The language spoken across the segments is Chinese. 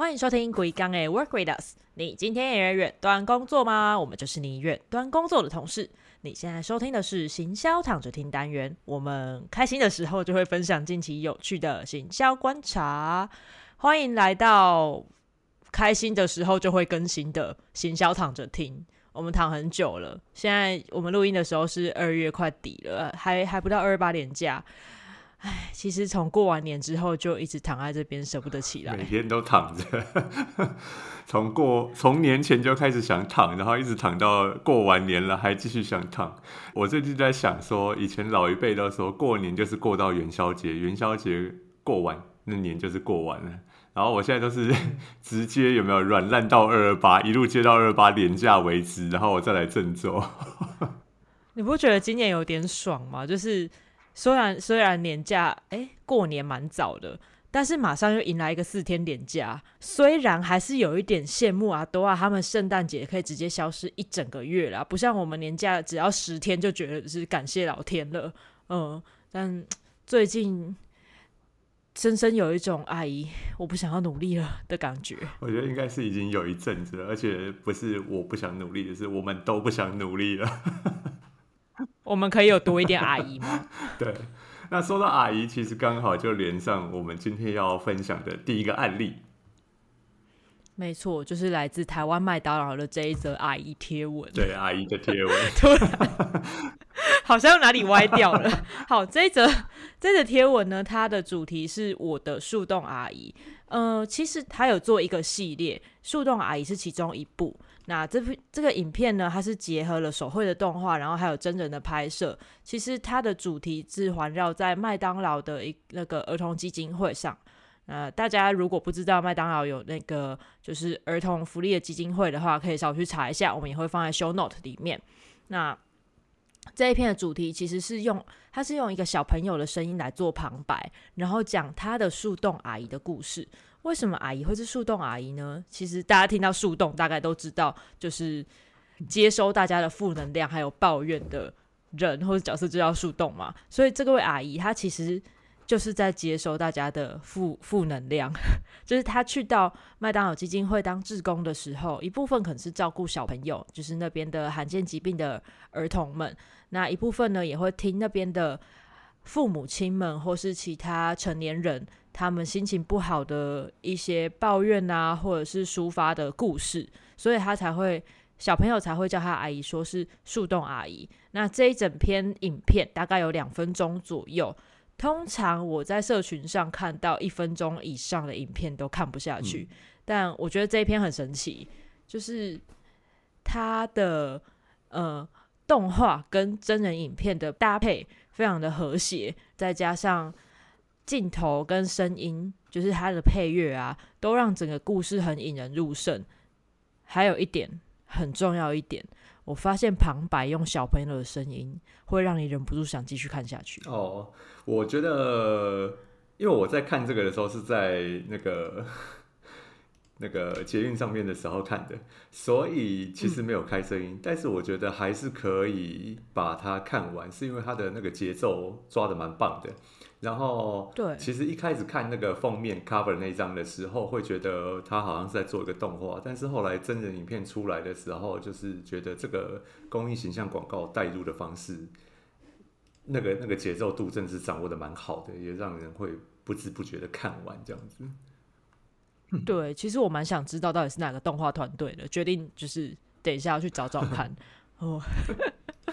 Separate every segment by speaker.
Speaker 1: 欢迎收听《鬼刚诶 Work with Us》。你今天也远端工作吗？我们就是你远端工作的同事。你现在收听的是行销躺着听单元。我们开心的时候就会分享近期有趣的行销观察。欢迎来到开心的时候就会更新的行销躺着听。我们躺很久了，现在我们录音的时候是二月快底了，还还不到二八年假。唉，其实从过完年之后就一直躺在这边，舍不得起来。
Speaker 2: 每天都躺着，从过从年前就开始想躺，然后一直躺到过完年了还继续想躺。我最近在想说，以前老一辈都说过年就是过到元宵节，元宵节过完那年就是过完了。然后我现在都是 直接有没有软烂到二二八，一路接到二二八年假为止，然后我再来振作。
Speaker 1: 你不觉得今年有点爽吗？就是。虽然虽然年假哎过年蛮早的，但是马上又迎来一个四天年假。虽然还是有一点羡慕啊，多啊，他们圣诞节可以直接消失一整个月了，不像我们年假只要十天就觉得是感谢老天了。嗯，但最近深深有一种阿姨我不想要努力了的感觉。
Speaker 2: 我觉得应该是已经有一阵子了，而且不是我不想努力，是我们都不想努力了。
Speaker 1: 我们可以有多一点阿姨吗？
Speaker 2: 对，那说到阿姨，其实刚好就连上我们今天要分享的第一个案例。
Speaker 1: 没错，就是来自台湾麦当劳的这一则阿姨贴文。
Speaker 2: 对，阿姨的贴文，
Speaker 1: 好像哪里歪掉了。好，这一则这则贴文呢，它的主题是我的树洞阿姨。呃，其实它有做一个系列，树洞阿姨是其中一部。那这部这个影片呢，它是结合了手绘的动画，然后还有真人的拍摄。其实它的主题是环绕在麦当劳的一那个儿童基金会上。呃，大家如果不知道麦当劳有那个就是儿童福利的基金会的话，可以稍微去查一下，我们也会放在 show note 里面。那这一片的主题其实是用，它是用一个小朋友的声音来做旁白，然后讲他的树洞阿姨的故事。为什么阿姨会是树洞阿姨呢？其实大家听到树洞，大概都知道，就是接收大家的负能量还有抱怨的人或者角色就叫树洞嘛。所以这位阿姨她其实就是在接收大家的负负能量。就是她去到麦当劳基金会当志工的时候，一部分可能是照顾小朋友，就是那边的罕见疾病的儿童们；那一部分呢，也会听那边的父母亲们或是其他成年人。他们心情不好的一些抱怨啊，或者是抒发的故事，所以他才会小朋友才会叫他阿姨，说是树洞阿姨。那这一整篇影片大概有两分钟左右，通常我在社群上看到一分钟以上的影片都看不下去，但我觉得这一篇很神奇，就是它的呃动画跟真人影片的搭配非常的和谐，再加上。镜头跟声音，就是它的配乐啊，都让整个故事很引人入胜。还有一点很重要一点，我发现旁白用小朋友的声音，会让你忍不住想继续看下去。
Speaker 2: 哦，我觉得，因为我在看这个的时候是在那个 那个捷运上面的时候看的，所以其实没有开声音，但是我觉得还是可以把它看完，是因为它的那个节奏抓的蛮棒的。然后，
Speaker 1: 对，
Speaker 2: 其实一开始看那个封面 cover 那张的时候，会觉得他好像是在做一个动画，但是后来真人影片出来的时候，就是觉得这个公益形象广告带入的方式，那个那个节奏度真的是掌握的蛮好的，也让人会不知不觉的看完这样子。
Speaker 1: 对，其实我蛮想知道到底是哪个动画团队的，决定就是等一下要去找找看 哦。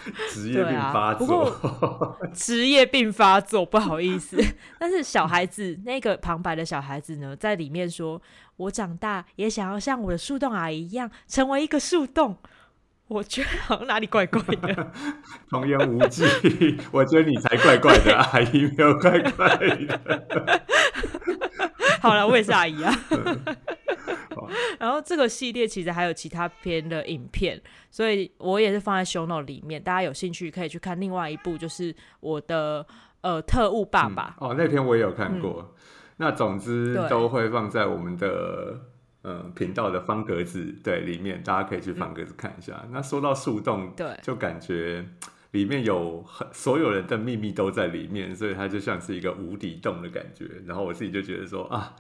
Speaker 2: 职业病发作，
Speaker 1: 职业病发作，不好意思。但是小孩子那个旁白的小孩子呢，在里面说：“我长大也想要像我的树洞阿姨一样，成为一个树洞。”我觉得好像哪里怪怪的，
Speaker 2: 童言无忌。我觉得你才怪怪的，阿姨没有怪怪的。
Speaker 1: 好了，我也是阿姨啊。然后这个系列其实还有其他篇的影片，所以我也是放在 show note 里面，大家有兴趣可以去看另外一部，就是我的呃特务爸爸
Speaker 2: 哦，那篇我也有看过。那总之都会放在我们的嗯频道的方格子对里面，大家可以去方格子看一下。那说到树洞，
Speaker 1: 对，
Speaker 2: 就感觉里面有很所有人的秘密都在里面，所以它就像是一个无底洞的感觉。然后我自己就觉得说啊，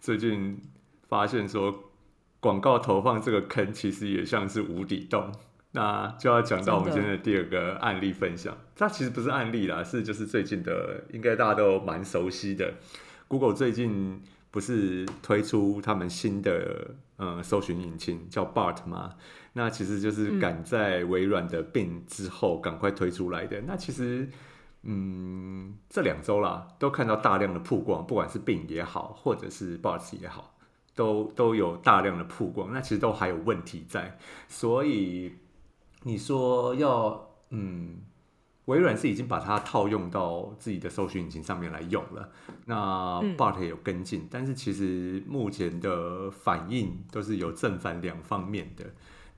Speaker 2: 最近。发现说，广告投放这个坑其实也像是无底洞。那就要讲到我们今天的第二个案例分享，它其实不是案例啦，是就是最近的，应该大家都蛮熟悉的。Google 最近不是推出他们新的呃搜寻引擎叫 Bart 吗？那其实就是赶在微软的 Bing 之后赶快推出来的。那其实嗯这两周啦，都看到大量的曝光，不管是 Bing 也好，或者是 Bart 也好，都都有大量的曝光。那其实都还有问题在，所以。你说要嗯，微软是已经把它套用到自己的搜寻引擎上面来用了，那 Bart 也有跟进，但是其实目前的反应都是有正反两方面的。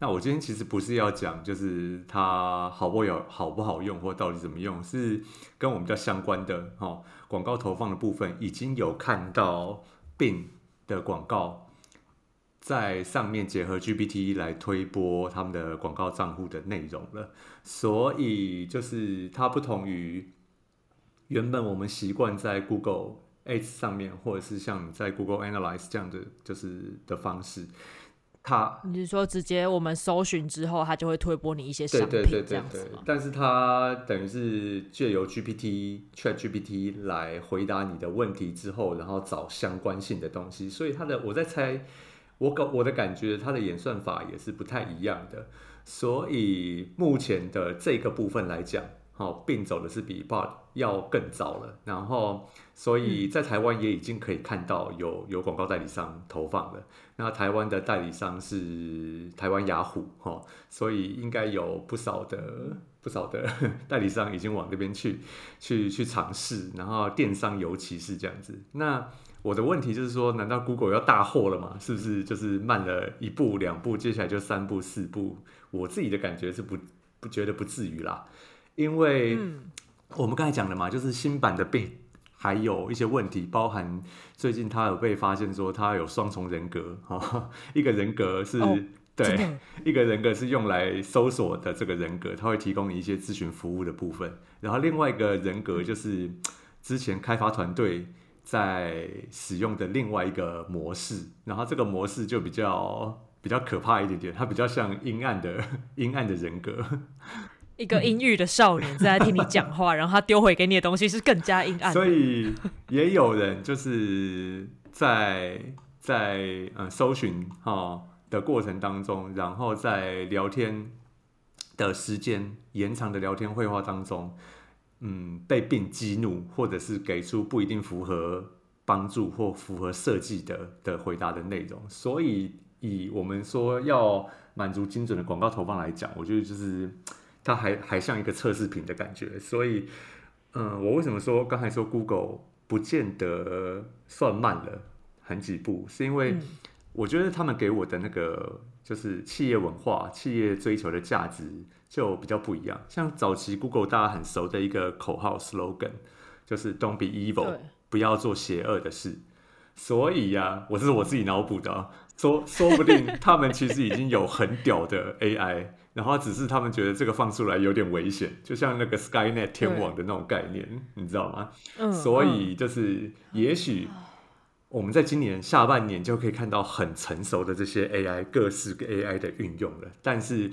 Speaker 2: 那我今天其实不是要讲就是它好不好好不好用或到底怎么用，是跟我们比较相关的哦，广告投放的部分已经有看到 Bing 的广告。在上面结合 GPT 来推播他们的广告账户的内容了，所以就是它不同于原本我们习惯在 Google Ads 上面，或者是像在 Google Analyze 这样的就是的方式，它
Speaker 1: 你是说直接我们搜寻之后，它就会推播你一些商
Speaker 2: 品
Speaker 1: 这样子
Speaker 2: 但是它等于是借由 GPT Chat GPT 来回答你的问题之后，然后找相关性的东西，所以它的我在猜。我感我的感觉，它的演算法也是不太一样的，所以目前的这个部分来讲，好并走的是比 Bot 要更早了。然后，所以在台湾也已经可以看到有有广告代理商投放了。那台湾的代理商是台湾雅虎，哈，所以应该有不少的不少的 代理商已经往那边去去去尝试。然后电商尤其是这样子，那。我的问题就是说，难道 Google 要大货了吗？是不是就是慢了一步两步，接下来就三步四步？我自己的感觉是不不觉得不至于啦，因为我们刚才讲的嘛，就是新版的病还有一些问题，包含最近他有被发现说他有双重人格 哈，一个人格是对，一个人格是用来搜索的这个人格，他会提供你一些咨询服务的部分，然后另外一个人格就是之前开发团队。在使用的另外一个模式，然后这个模式就比较比较可怕一点点，它比较像阴暗的 阴暗的人格，
Speaker 1: 一个阴郁的少年在听你讲话，然后他丢回给你的东西是更加阴暗。
Speaker 2: 所以也有人就是在在呃搜寻哈的过程当中，然后在聊天的时间延长的聊天会话当中。嗯，被病激怒，或者是给出不一定符合帮助或符合设计的的回答的内容，所以以我们说要满足精准的广告投放来讲，我觉得就是它还还像一个测试品的感觉。所以，嗯，我为什么说刚才说 Google 不见得算慢了很几步，是因为我觉得他们给我的那个就是企业文化、企业追求的价值。就比较不一样，像早期 Google 大家很熟的一个口号 slogan，就是 Don't be evil，不要做邪恶的事。所以呀，我这是我自己脑补的，说说不定他们其实已经有很屌的 AI，然后只是他们觉得这个放出来有点危险，就像那个 Skynet 天网的那种概念，你知道吗？嗯。所以就是也许我们在今年下半年就可以看到很成熟的这些 AI 各式各 AI 的运用了，但是。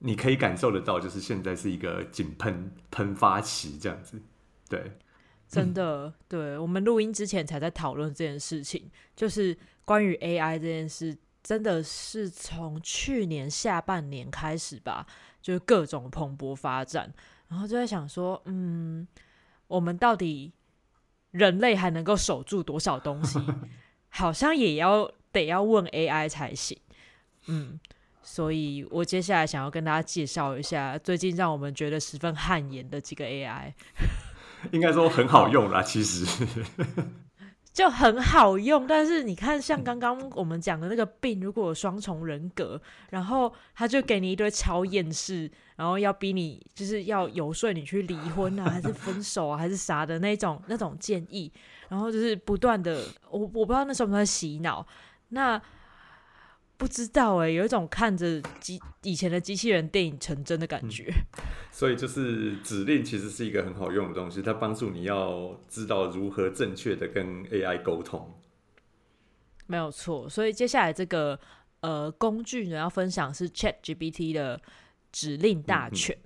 Speaker 2: 你可以感受得到，就是现在是一个井喷喷发期这样子，对，
Speaker 1: 真的，对我们录音之前才在讨论这件事情，就是关于 AI 这件事，真的是从去年下半年开始吧，就是各种蓬勃发展，然后就在想说，嗯，我们到底人类还能够守住多少东西？好像也要得要问 AI 才行，嗯。所以我接下来想要跟大家介绍一下最近让我们觉得十分汗颜的几个 AI，
Speaker 2: 应该说很好用啦，其实
Speaker 1: 就很好用。但是你看，像刚刚我们讲的那个病，如果有双重人格，然后他就给你一堆超厌世，然后要逼你就是要游说你去离婚啊，还是分手啊，还是啥的那种那种建议，然后就是不断的，我我不知道那时候在洗脑那。不知道哎，有一种看着机以前的机器人电影成真的感觉。
Speaker 2: 所以就是指令其实是一个很好用的东西，它帮助你要知道如何正确的跟 AI 沟通。
Speaker 1: 没有错。所以接下来这个呃工具呢，要分享是 Chat GPT 的指令大全。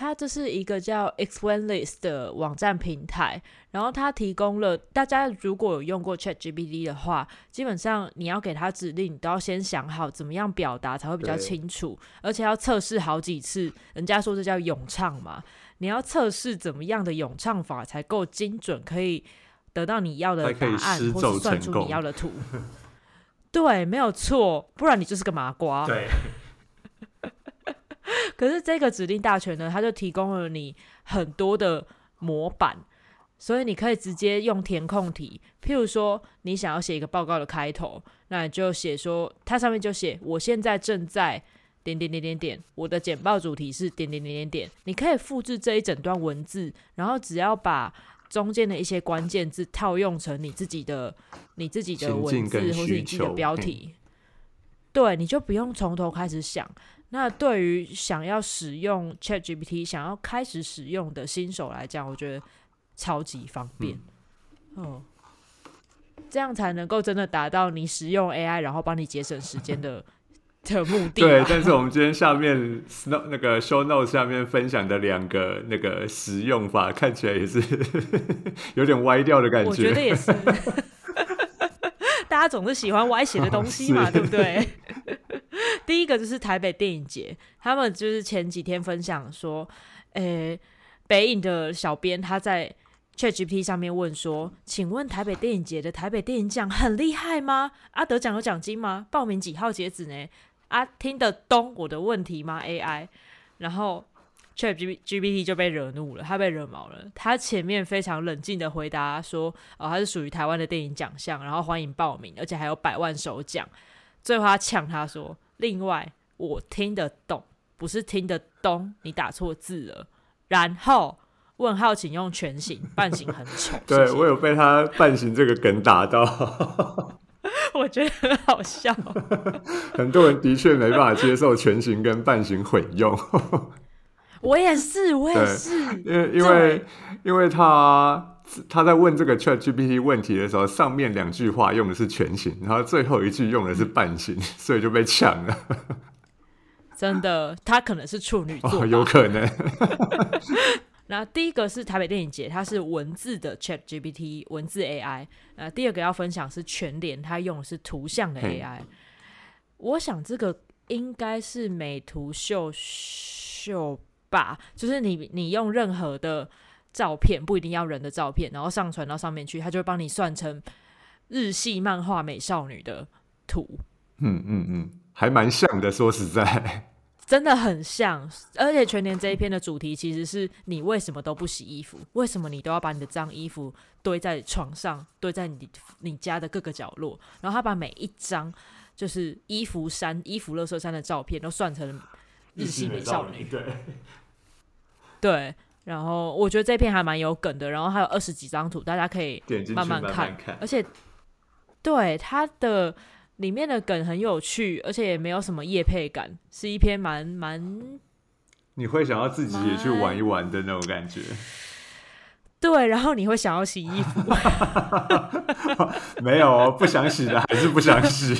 Speaker 1: 它这是一个叫 ExplainList 的网站平台，然后它提供了大家如果有用过 ChatGPT 的话，基本上你要给它指令，你都要先想好怎么样表达才会比较清楚，而且要测试好几次。人家说这叫咏唱嘛，你要测试怎么样的咏唱法才够精准，可以得到你要的答案，或是算出你要的图。对，没有错，不然你就是个麻瓜。
Speaker 2: 对。
Speaker 1: 可是这个指令大全呢，它就提供了你很多的模板，所以你可以直接用填空题。譬如说，你想要写一个报告的开头，那你就写说，它上面就写我现在正在点点点点点，我的简报主题是点点点点点。你可以复制这一整段文字，然后只要把中间的一些关键字套用成你自己的、你自己的文字或是你自己的标题，对，你就不用从头开始想。那对于想要使用 Chat GPT、想要开始使用的新手来讲，我觉得超级方便。哦，这样才能够真的达到你使用 AI，然后帮你节省时间的 的目的。
Speaker 2: 对，但是我们今天下面 snow 那个 Show Note 下面分享的两个那个使用法，看起来也是 有点歪掉的感觉。我
Speaker 1: 觉得也是。大家总是喜欢歪斜的 东西嘛，对不对？第一个就是台北电影节，他们就是前几天分享说，诶，北影的小编他在 ChatGPT 上面问说，请问台北电影节的台北电影奖很厉害吗？啊，得奖有奖金吗？报名几号截止呢？啊，听得懂我的问题吗？AI，然后。Chat G G P T 就被惹怒了，他被惹毛了。他前面非常冷静的回答说：“哦，他是属于台湾的电影奖项，然后欢迎报名，而且还有百万首奖。”最后他呛他说：“另外，我听得懂，不是听得懂，你打错字了。”然后问号，请用全形，半形很丑。
Speaker 2: 对我有被他半形这个梗打到，
Speaker 1: 我觉得很好笑。
Speaker 2: 很多人的确没办法接受全形跟半形混用。
Speaker 1: 我也是，我也是，
Speaker 2: 因为因为因为他他在问这个 Chat GPT 问题的时候，上面两句话用的是全形，然后最后一句用的是半形，所以就被抢了。
Speaker 1: 真的，他可能是处女座，
Speaker 2: 有可能。
Speaker 1: 那第一个是台北电影节，它是文字的 Chat GPT 文字 AI。那第二个要分享是全联，它用的是图像的 AI。我想这个应该是美图秀秀。吧，就是你你用任何的照片，不一定要人的照片，然后上传到上面去，它就会帮你算成日系漫画美少女的图。
Speaker 2: 嗯嗯嗯，还蛮像的，说实在，
Speaker 1: 真的很像。而且全年这一篇的主题其实是你为什么都不洗衣服？为什么你都要把你的脏衣服堆在床上，堆在你你家的各个角落？然后他把每一张就是衣服衫、衣服、乐色衫的照片都算成日系美少女。
Speaker 2: 对。
Speaker 1: 对，然后我觉得这篇还蛮有梗的，然后还有二十几张图，大家可以慢
Speaker 2: 慢
Speaker 1: 看，而且对它的里面的梗很有趣，而且也没有什么夜配感，是一篇蛮蛮
Speaker 2: 你会想要自己也去玩一玩的那种感觉。
Speaker 1: 对，然后你会想要洗衣服？
Speaker 2: 没有，不想洗的还是不想洗。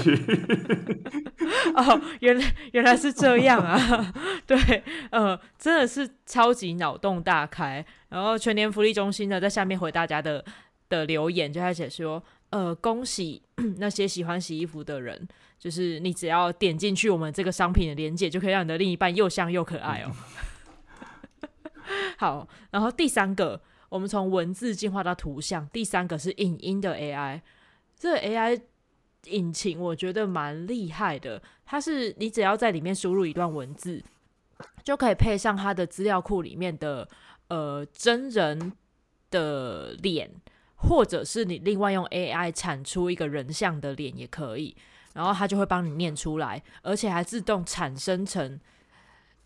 Speaker 1: 哦，原来原来是这样啊！对，呃，真的是超级脑洞大开。然后全年福利中心呢，在下面回大家的的留言，就开始说：呃，恭喜 那些喜欢洗衣服的人，就是你只要点进去我们这个商品的链接，就可以让你的另一半又香又可爱哦。好，然后第三个。我们从文字进化到图像，第三个是影音的 AI。这个 AI 引擎我觉得蛮厉害的，它是你只要在里面输入一段文字，就可以配上它的资料库里面的呃真人的脸，或者是你另外用 AI 产出一个人像的脸也可以，然后它就会帮你念出来，而且还自动产生成。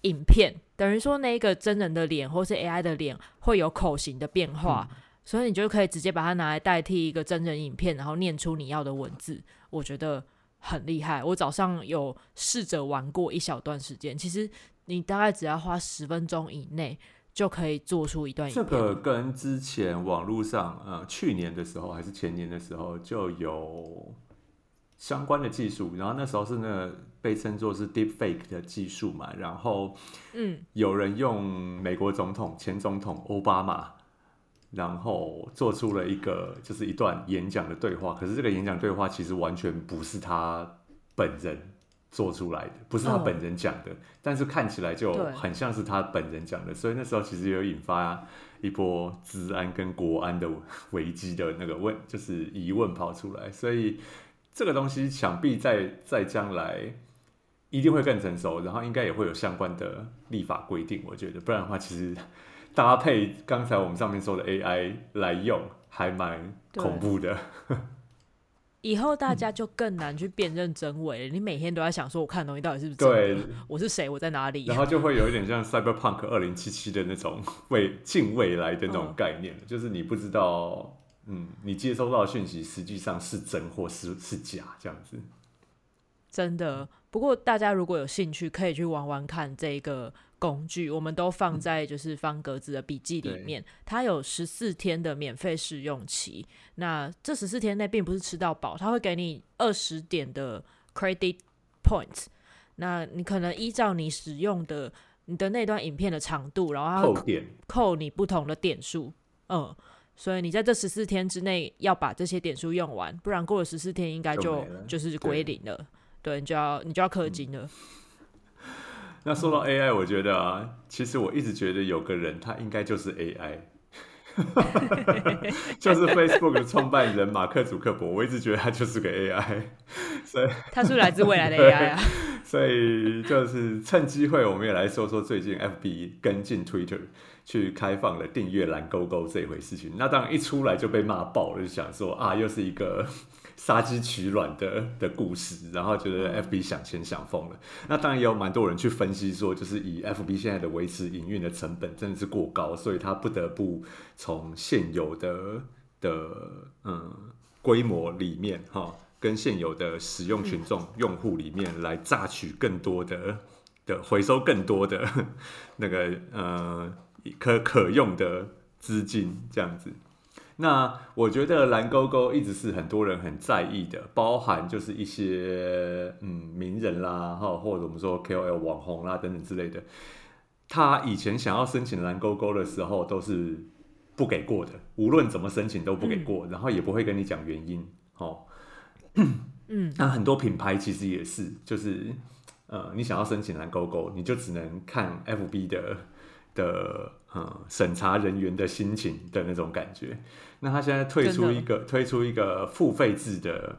Speaker 1: 影片等于说，那个真人的脸或是 AI 的脸会有口型的变化，所以你就可以直接把它拿来代替一个真人影片，然后念出你要的文字。我觉得很厉害。我早上有试着玩过一小段时间，其实你大概只要花十分钟以内就可以做出一段。
Speaker 2: 这个跟之前网络上呃去年的时候还是前年的时候就有相关的技术，然后那时候是那个被称作是 Deep Fake 的技术嘛，然后
Speaker 1: 嗯，
Speaker 2: 有人用美国总统前总统奥巴马，然后做出了一个就是一段演讲的对话，可是这个演讲对话其实完全不是他本人做出来的，不是他本人讲的，但是看起来就很像是他本人讲的，所以那时候其实有引发一波治安跟国安的危机的那个问，就是疑问跑出来，所以这个东西想必在在将来一定会更成熟，然后应该也会有相关的立法规定，我觉得，不然的话，其实搭配刚才我们上面说的 AI 来用，还蛮恐怖的。
Speaker 1: 以后大家就更难去辨认真伪了。你每天都在想说，我看的东西到底是不是真
Speaker 2: 对
Speaker 1: 的？我是谁？我在哪里？
Speaker 2: 然后就会有一点像 Cyberpunk 二零七七的那种未近未来的那种
Speaker 1: 嗯
Speaker 2: 概念，就是你不知道，嗯，你接收到的讯息实际上是真或是是假这样子。
Speaker 1: 真的。不过大家如果有兴趣，可以去玩玩看这个工具，我们都放在就是方格子的笔记里面。它有十四天的免费试用期，那这十四天内并不是吃到饱，它会给你二十点的 credit points。那你可能依照你使用的你的那段影片的长度，然后
Speaker 2: 扣点，
Speaker 1: 扣你不同的点数，嗯，所以你在这十四天之内要把这些点数用完，不然过了十四天应该就
Speaker 2: 就
Speaker 1: 就是归零了，对，你就要你就要氪金了，
Speaker 2: 那说到 AI，我觉得啊，其实我一直觉得有个人他应该就是 AI，就是 Facebook 的创办人马克·祖克伯，我一直觉得他就是个 AI，所以
Speaker 1: 他是来自未来的 AI 啊，
Speaker 2: 所以就是趁机会，我们也来说说最近 FB 跟进 Twitter 去开放了订阅蓝勾勾这一回事情。那当然一出来就被骂爆了，就想说啊，又是一个杀鸡取卵的的故事，然后觉得 FB 想钱想疯了。那当然也有蛮多人去分析说，就是以 FB 现在的维持营运的成本真的是过高，所以他不得不从现有的的嗯规模里面哈，跟现有的使用群众、用户里面来榨取更多的的回收更多的那个呃可可用的资金这样子。那我觉得蓝勾勾一直是很多人很在意的，包含就是一些嗯名人啦，哈，或者我们说 KOL 网红啦等等之类的，他以前想要申请蓝勾勾的时候都是不给过的，无论怎么申请都不给过，然后也不会跟你讲原因，哦。
Speaker 1: 嗯，
Speaker 2: 那很多品牌其实也是，就是呃，你想要申请蓝勾勾，你就只能看 FB 的的呃审查人员的心情的那种感觉。那他现在退出一个推出一个付费制的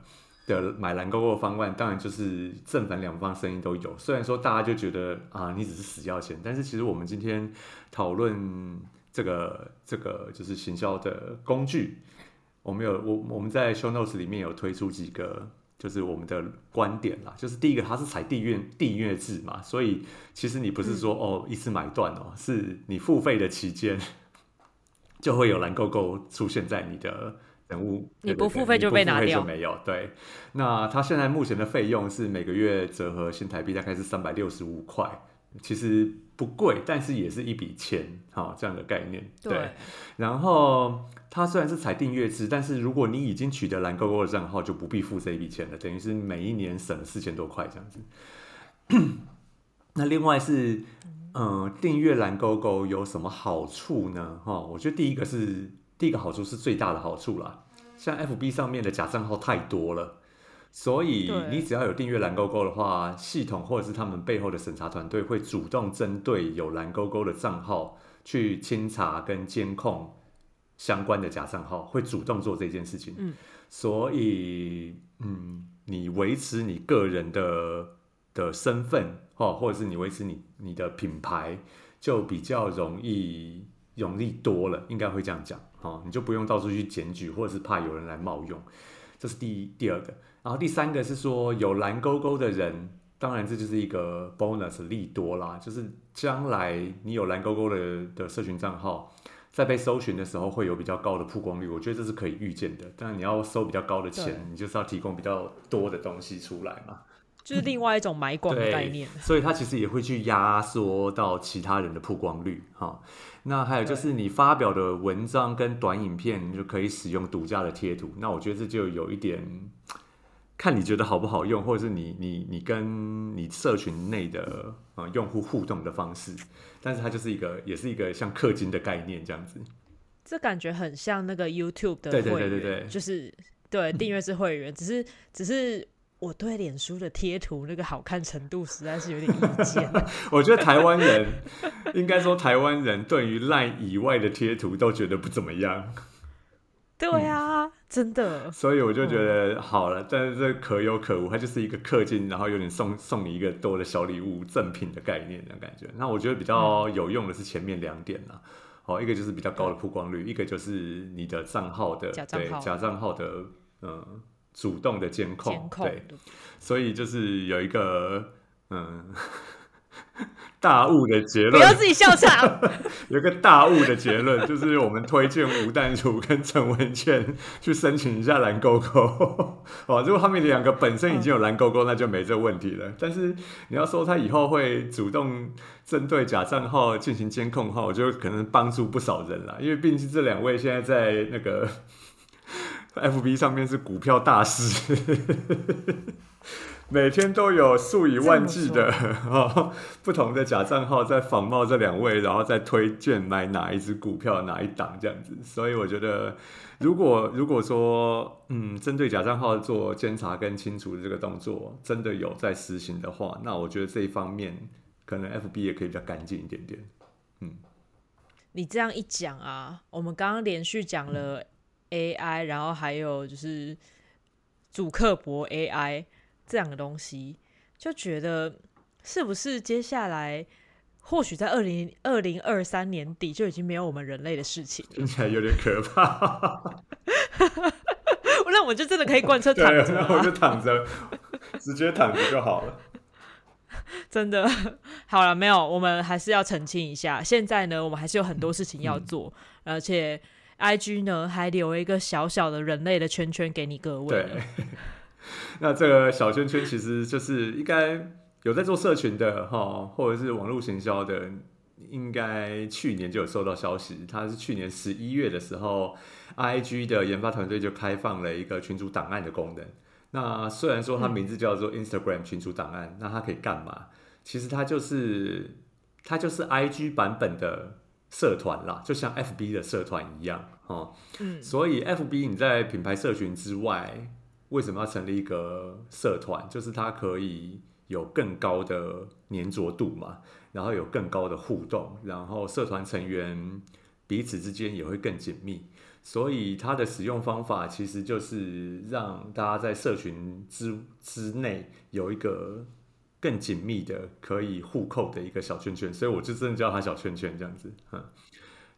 Speaker 2: 的买蓝勾勾的方案，当然就是正反两方声音都有。虽然说大家就觉得啊，你只是死要钱，但是其实我们今天讨论这个这个就是行销的工具，我们有我我们在 show notes 里面有推出几个。就是我们的观点啦，就是第一个，它是采订阅订阅制嘛，所以其实你不是说、哦一次买断哦，是你付费的期间就会有蓝勾勾出现在你的人物，
Speaker 1: 你不付费就被拿掉
Speaker 2: 就没有。对，那它现在目前的费用是每个月折合新台币大概是三百六十五块，其实不贵，但是也是一笔钱，哈、这样的概念。
Speaker 1: 对，
Speaker 2: 然后它虽然是采订阅制，但是如果你已经取得蓝勾勾的账号，就不必付这一笔钱了，等于是每一年省了四千多块这样子。那另外是，嗯、订阅蓝勾勾有什么好处呢？哈，我觉得第一个是第一个好处是最大的好处啦。像 FB 上面的假账号太多了，所以你只要有订阅蓝勾勾的话，系统或者是他们背后的审查团队会主动针对有蓝勾勾的账号去清查跟监控相关的假账号，会主动做这件事情。
Speaker 1: 嗯，
Speaker 2: 所以嗯，你维持你个人的的身份哦，或者是你维持你你的品牌，就比较容易容易多了，应该会这样讲哦，你就不用到处去检举，或者是怕有人来冒用，这是第一第二个。然后第三个是说有蓝勾勾的人，当然这就是一个 bonus 利多啦，就是将来你有蓝勾勾的的社群账号。在被搜寻的时候会有比较高的曝光率，我觉得这是可以预见的。但你要收比较高的
Speaker 1: 对
Speaker 2: 钱，你就是要提供比较多的东西出来嘛。
Speaker 1: 就是另外一种买广的概念。
Speaker 2: 所以它其实也会去压缩到其他人的曝光率哈。那还有就是你发表的文章跟短影片，你就可以使用独家的贴图。那我觉得这就有一点看你觉得好不好用，或者是你你你跟你社群内的呃用户互动的方式，但是它就是一个也是一个像氪金的概念这样子。
Speaker 1: 这感觉很像那个 YouTube 的
Speaker 2: 对
Speaker 1: 会员，
Speaker 2: 对对对对
Speaker 1: 就是对订阅是会员，只是只是我对脸书的贴图那个好看程度实在是有点意见。
Speaker 2: 我觉得台湾人应该说台湾人对于 LINE 以外的贴图都觉得不怎么样，
Speaker 1: 对啊，真的，
Speaker 2: 所以我就觉得好了，但是这可有可无，它就是一个氪金，然后有点送送你一个多的小礼物赠品的概念的感觉。那我觉得比较有用的是前面两点啦。哦，一个就是比较高的曝光率，一个就是你的账号的对假账号的嗯主动的监控，
Speaker 1: 监控
Speaker 2: 对，所以就是有一个嗯 大雾的结论，
Speaker 1: 不要自己笑场。
Speaker 2: 有一个大雾的结论，就是我们推荐吴淡如跟陈文茜去申请一下蓝勾勾。哦，如果他们两个本身已经有蓝勾勾，那就没这问题了。但是你要说他以后会主动针对假账号进行监控的话，我觉得可能帮助不少人啦。因为毕竟这两位现在在那个 FB 上面是股票大师。每天都有数以万计的 哦不同的假账号在仿冒这两位，然后再推荐买哪一只股票哪一档这样子。所以我觉得，如果如果说嗯，针对假账号做监察跟清除的这个动作真的有在实行的话，那我觉得这一方面可能 FB 也可以比较干净一点点。嗯，
Speaker 1: 你这样一讲啊，我们刚刚连续讲了 AI，然后还有就是主客博 AI。这两个东西，就觉得是不是接下来或许在二零二零二三年底就已经没有我们人类的事情？
Speaker 2: 听起来有点可怕。
Speaker 1: 那我就真的可以贯彻 躺着、
Speaker 2: 那我就躺着，直接躺着就好了。
Speaker 1: 真的好了，没有，我们还是要澄清一下。现在呢，我们还是有很多事情要做，而且 I G 呢还留一个小小的人类的圈圈给你各位。
Speaker 2: 对。那这个小圈圈其实就是应该有在做社群的哈，或者是网络行销的，应该去年就有收到消息。它是去年十一月的时候，IG 的研发团队就开放了一个群组档案的功能。那虽然说它名字叫做 Instagram 群组档案，那它可以干嘛？其实它就是它就是 IG 版本的社团啦，就像 FB 的社团一样哦。嗯，所以 FB 你在品牌社群之外。为什么要成立一个社团？就是它可以有更高的粘着度嘛，然后有更高的互动，然后社团成员彼此之间也会更紧密。所以它的使用方法其实就是让大家在社群之之内有一个更紧密的可以互扣的一个小圈圈。所以我就真的叫它小圈圈这样子。嗯，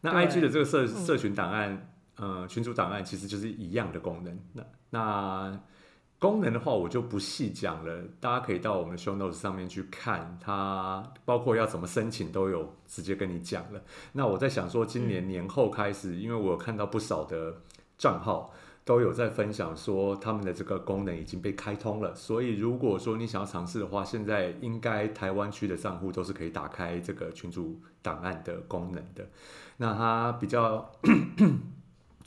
Speaker 2: 那 IG 的这个社社群档案。呃，群组档案其实就是一样的功能。那那功能的话，我就不细讲了，大家可以到我们的 show notes 上面去看，它包括要怎么申请都有直接跟你讲了。那我在想说，今年年后开始，因为我有看到不少的账号都有在分享说他们的这个功能已经被开通了，所以如果说你想要尝试的话，现在应该台湾区的账户都是可以打开这个群组档案的功能的。那它比较。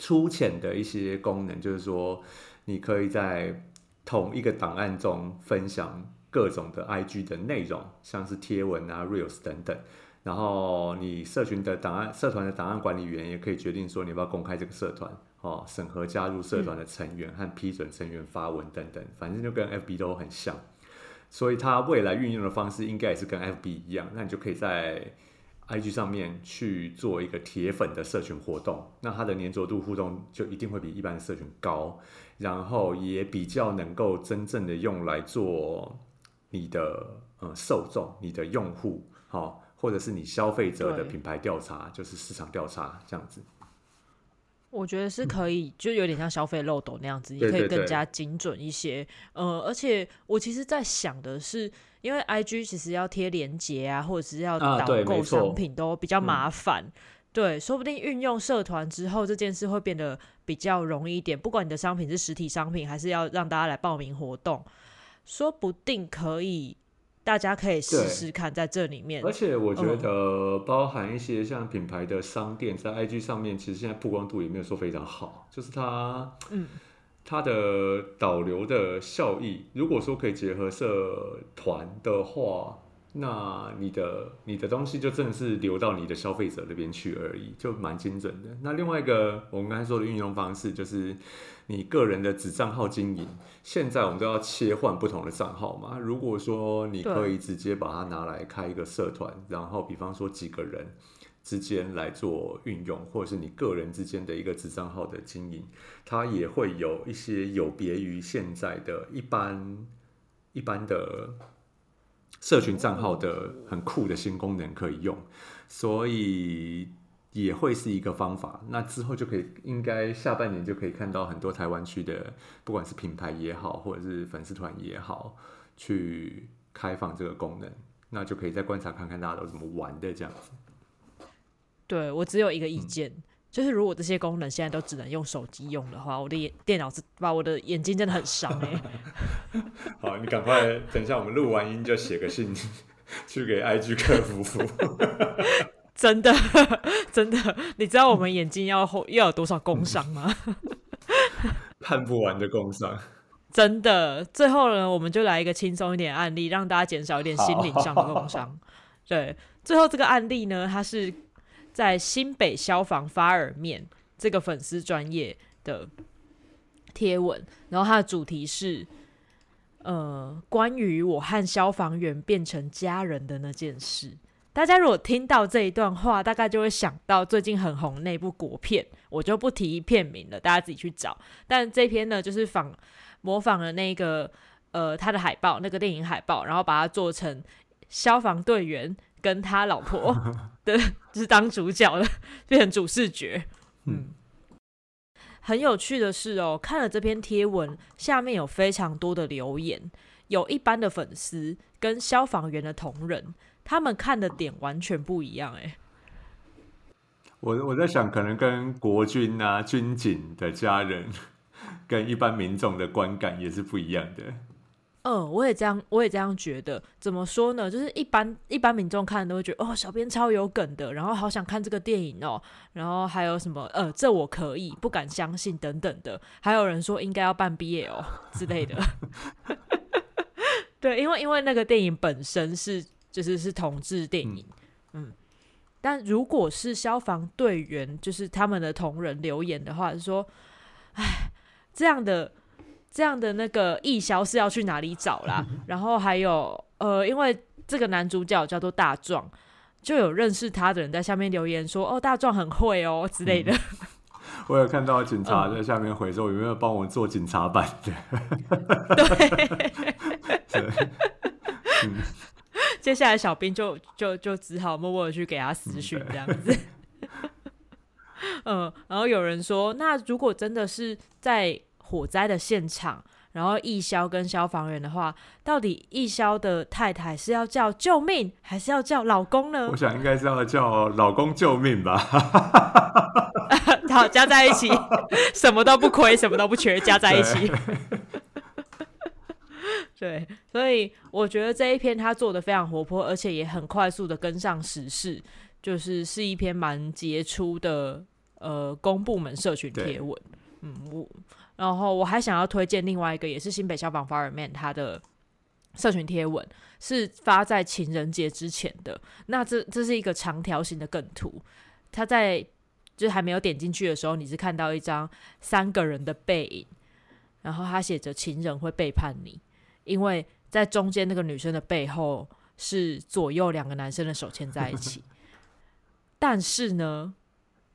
Speaker 2: 粗浅的一些功能，就是说，你可以在同一个档案中分享各种的 IG 的内容，像是贴文啊、Reels 等等。然后你社群的档案、社团的档案管理员也可以决定说，你要不要公开这个社团哦，审核加入社团的成员和批准成员发文等等。反正就跟 FB 都很像，所以它未来运用的方式应该也是跟 FB 一样。那你就可以在 IG 上面去做一个铁粉的社群活动，那它的粘着度互动就一定会比一般的社群高，然后也比较能够真正的用来做你的呃受众、你的用户，好，或者是你消费者的品牌调查，就是市场调查这样子。
Speaker 1: 我觉得是可以，就有点像消费漏斗那样子，你可以更加精准一些。呃，而且我其实在想的是。因为 I G 其实要贴链接啊，或者是要导购商品都比较麻烦，对，说不定运用社团之后，这件事会变得比较容易一点。不管你的商品是实体商品，还是要让大家来报名活动，说不定可以，大家可以试试看在这里面。
Speaker 2: 而且我觉得，包含一些像品牌的商店在 I G 上面，其实现在曝光度也没有说非常好，就是它，嗯。它的导流的效益，如果说可以结合社团的话。那你的你的东西就真的是流到你的消费者那边去而已，就蛮精准的。那另外一个我们刚才说的运用方式，就是你个人的子账号经营。现在我们都要切换不同的账号嘛。如果说你可以直接把它拿来开一个社团，然后比方说几个人之间来做运用，或者是你个人之间的一个子账号的经营，它也会有一些有别于现在的一般一般的。社群账号的很酷的新功能可以用，所以也会是一个方法。那之后就可以，应该下半年就可以看到很多台湾区的，不管是品牌也好，或者是粉丝团也好，去开放这个功能，那就可以再观察看看大家都怎么玩的这样子。
Speaker 1: 对我只有一个意见。就是如果这些功能现在都只能用手机用的话，我的眼电脑是把我的眼睛真的很伤哎。
Speaker 2: 好，你赶快等一下，我们录完音就写个信去给 IG 客服。
Speaker 1: 真的 真的，你知道我们眼睛要要有多少工伤吗？
Speaker 2: 看不完的工伤。
Speaker 1: 真的，最后呢，我们就来一个轻松一点案例，让大家减少一点心灵上的工伤。对，最后这个案例呢，它是。在新北消防发耳面这个粉丝专业的贴文，然后它的主题是呃关于我和消防员变成家人的那件事。大家如果听到这一段话，大概就会想到最近很红那部国片，我就不提片名了，大家自己去找。但这篇呢，就是仿模仿了那个呃他的海报，那个电影海报，然后把它做成消防队员。跟他老婆 的，就是当主角了，变成主视觉。嗯，很有趣的是哦，看了这篇贴文，下面有非常多的留言，有一般的粉丝跟消防员的同仁，他们看的点完全不一样。哎，
Speaker 2: 我我在想，可能跟国军啊、军警的家人，跟一般民众的观感也是不一样的。
Speaker 1: 嗯，我也这样，我也这样觉得。怎么说呢？就是一般一般民众看都会觉得，哦，小编超有梗的，然后好想看这个电影哦。然后还有什么，呃，这我可以，不敢相信等等的。还有人说应该要办毕业哦之类的。对，因为因为那个电影本身是就是是同志电影，嗯。但如果是消防队员，就是他们的同仁留言的话，是说，哎，这样的。这样的那个易销是要去哪里找啦？然后还有呃，因为这个男主角叫做大壮，就有认识他的人在下面留言说：“哦，大壮很会哦之类的。”
Speaker 2: 我有看到警察在下面回说：“有没有帮我做警察版的？”
Speaker 1: 对。接下来小兵就就就只好默默的去给他私讯这样子。嗯，然后有人说：“那如果真的是在……”火灾的现场，然后义消跟消防员的话，到底义消的太太是要叫救命，还是要叫老公呢？
Speaker 2: 我想应该是要叫老公救命吧。
Speaker 1: 好，加在一起，什么都不亏，什么都不缺，加在一起。对，所以我觉得这一篇他做的非常活泼，而且也很快速的跟上时事，就是是一篇蛮杰出的呃公部门社群贴文。嗯，我。然后我还想要推荐另外一个，也是新北消防 fireman 他的社群贴文，是发在情人节之前的。那这这是一个长条形的梗图，他在就是还没有点进去的时候，你是看到一张三个人的背影，然后他写着“情人会背叛你”，因为在中间那个女生的背后是左右两个男生的手牵在一起，但是呢。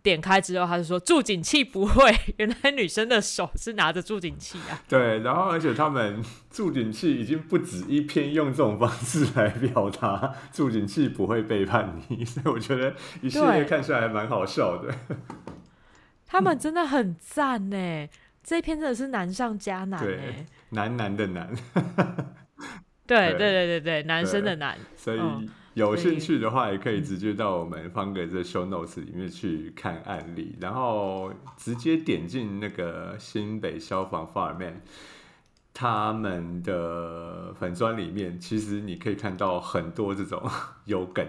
Speaker 1: 点开之后，他就说助警器不会。原来女生的手是拿着助警器啊。
Speaker 2: 对，然后而且他们助警器已经不止一篇用这种方式来表达助警器不会背叛你，所以我觉得一系列看下来还蛮好笑的。
Speaker 1: 他们真的很赞呢，这一篇真的是难上加难哎，
Speaker 2: 难难的难。
Speaker 1: 对对对对 对，男生的难，
Speaker 2: 所以。有兴趣的话，也可以直接到我们方格的 show notes 里面去看案例，然后直接点进那个新北消防 fireman 他们的粉砖里面，其实你可以看到很多这种 有梗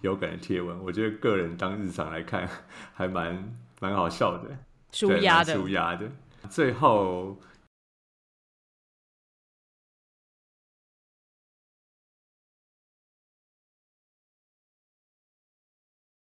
Speaker 2: 有梗的贴文。我觉得个人当日常来看，还蛮蛮好笑的，
Speaker 1: 舒压的，
Speaker 2: 舒压的。最后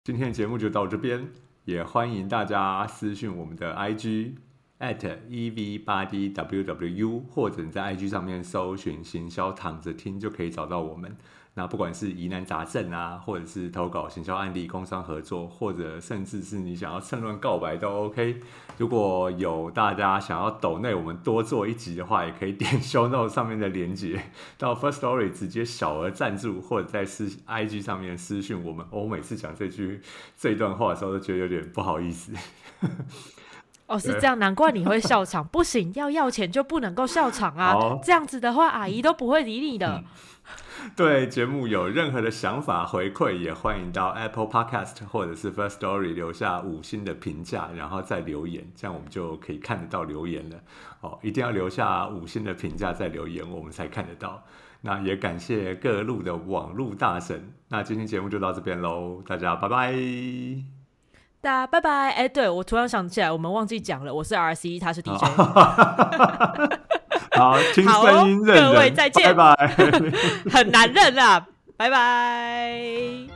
Speaker 2: 今天的节目就到这边，也欢迎大家私讯我们的 IG at ev 八 d wwu，或者你在 IG 上面搜寻“行销躺着听”就可以找到我们。那不管是疑难杂症啊，或者是投稿行销案例、工商合作，或者甚至是你想要趁乱告白都 OK。如果有大家想要抖内我们多做一集的话，也可以点 Show Note 上面的连接到 First Story 直接小额赞助，或者在私 IG 上面私讯我们。我每次讲这句这一段话的时候，都觉得有点不好意思。
Speaker 1: 哦，是这样，难怪你会笑场。不行，要要钱就不能够笑场啊！这样子的话，阿姨都不会理你的。
Speaker 2: 对节目有任何的想法回馈，也欢迎到 Apple Podcast 或者是 First Story 留下五星的评价，然后再留言，这样我们就可以看得到留言了。哦，一定要留下五星的评价再留言，我们才看得到。那也感谢各路的网路大神。那今天节目就到这边喽，大家拜拜。
Speaker 1: 大家拜拜。哎，对我突然想起来，我们忘记讲了，我是 RC，他是 DJ。
Speaker 2: 好，听声音认
Speaker 1: 各位再见，
Speaker 2: 拜拜。
Speaker 1: 很难认啊，拜拜。